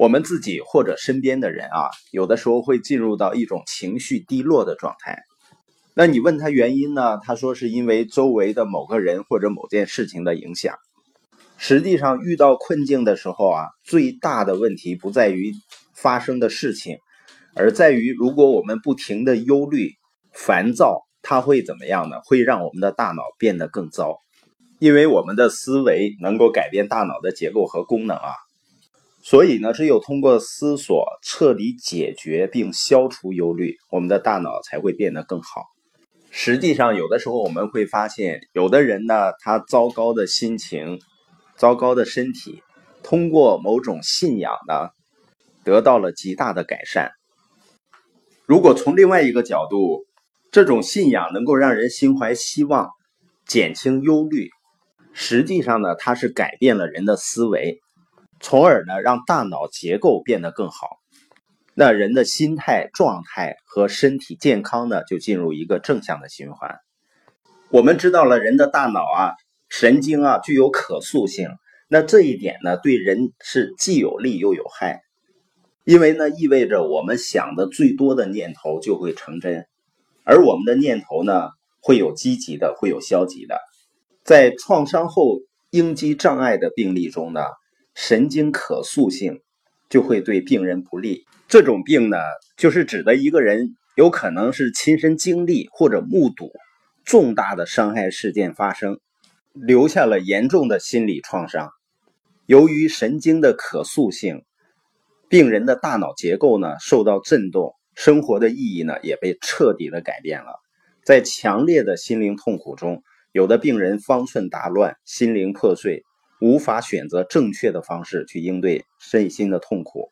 我们自己或者身边的人啊，有的时候会进入到一种情绪低落的状态。那你问他原因呢？他说是因为周围的某个人或者某件事情的影响。实际上，遇到困境的时候啊，最大的问题不在于发生的事情，而在于如果我们不停的忧虑、烦躁，它会怎么样呢？会让我们的大脑变得更糟。因为我们的思维能够改变大脑的结构和功能啊。所以呢，只有通过思索彻底解决并消除忧虑，我们的大脑才会变得更好。实际上，有的时候我们会发现，有的人呢，他糟糕的心情、糟糕的身体，通过某种信仰呢，得到了极大的改善。如果从另外一个角度，这种信仰能够让人心怀希望，减轻忧虑，实际上呢，它是改变了人的思维。从而呢，让大脑结构变得更好，那人的心态状态和身体健康呢，就进入一个正向的循环。我们知道了，人的大脑啊，神经啊，具有可塑性。那这一点呢，对人是既有利又有害，因为呢，意味着我们想的最多的念头就会成真，而我们的念头呢，会有积极的，会有消极的。在创伤后应激障碍的病例中呢。神经可塑性就会对病人不利。这种病呢，就是指的一个人有可能是亲身经历或者目睹重大的伤害事件发生，留下了严重的心理创伤。由于神经的可塑性，病人的大脑结构呢受到震动，生活的意义呢也被彻底的改变了。在强烈的心灵痛苦中，有的病人方寸大乱，心灵破碎。无法选择正确的方式去应对身心的痛苦。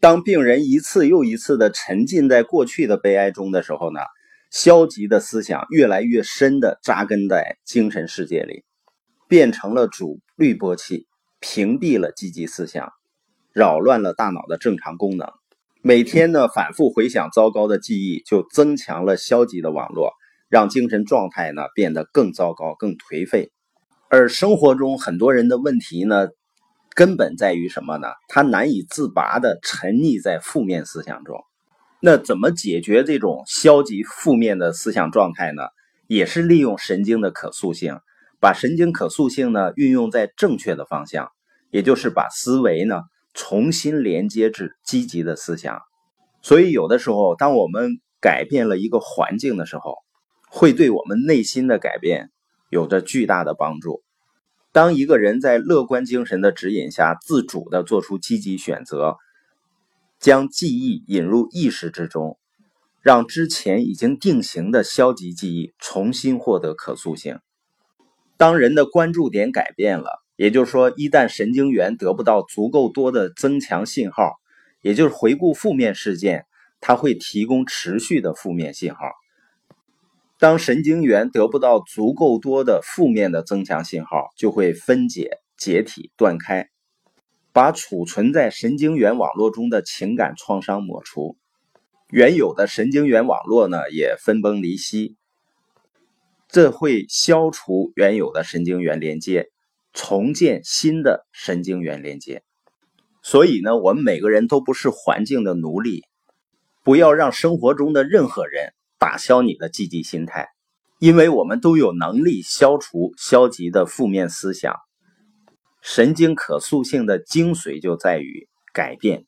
当病人一次又一次的沉浸在过去的悲哀中的时候呢，消极的思想越来越深的扎根在精神世界里，变成了主滤波器，屏蔽了积极思想，扰乱了大脑的正常功能。每天呢，反复回想糟糕的记忆，就增强了消极的网络，让精神状态呢变得更糟糕、更颓废。而生活中很多人的问题呢，根本在于什么呢？他难以自拔的沉溺在负面思想中。那怎么解决这种消极负面的思想状态呢？也是利用神经的可塑性，把神经可塑性呢运用在正确的方向，也就是把思维呢重新连接至积极的思想。所以有的时候，当我们改变了一个环境的时候，会对我们内心的改变。有着巨大的帮助。当一个人在乐观精神的指引下，自主的做出积极选择，将记忆引入意识之中，让之前已经定型的消极记忆重新获得可塑性。当人的关注点改变了，也就是说，一旦神经元得不到足够多的增强信号，也就是回顾负面事件，它会提供持续的负面信号。当神经元得不到足够多的负面的增强信号，就会分解、解体、断开，把储存在神经元网络中的情感创伤抹除，原有的神经元网络呢也分崩离析，这会消除原有的神经元连接，重建新的神经元连接。所以呢，我们每个人都不是环境的奴隶，不要让生活中的任何人。打消你的积极心态，因为我们都有能力消除消极的负面思想。神经可塑性的精髓就在于改变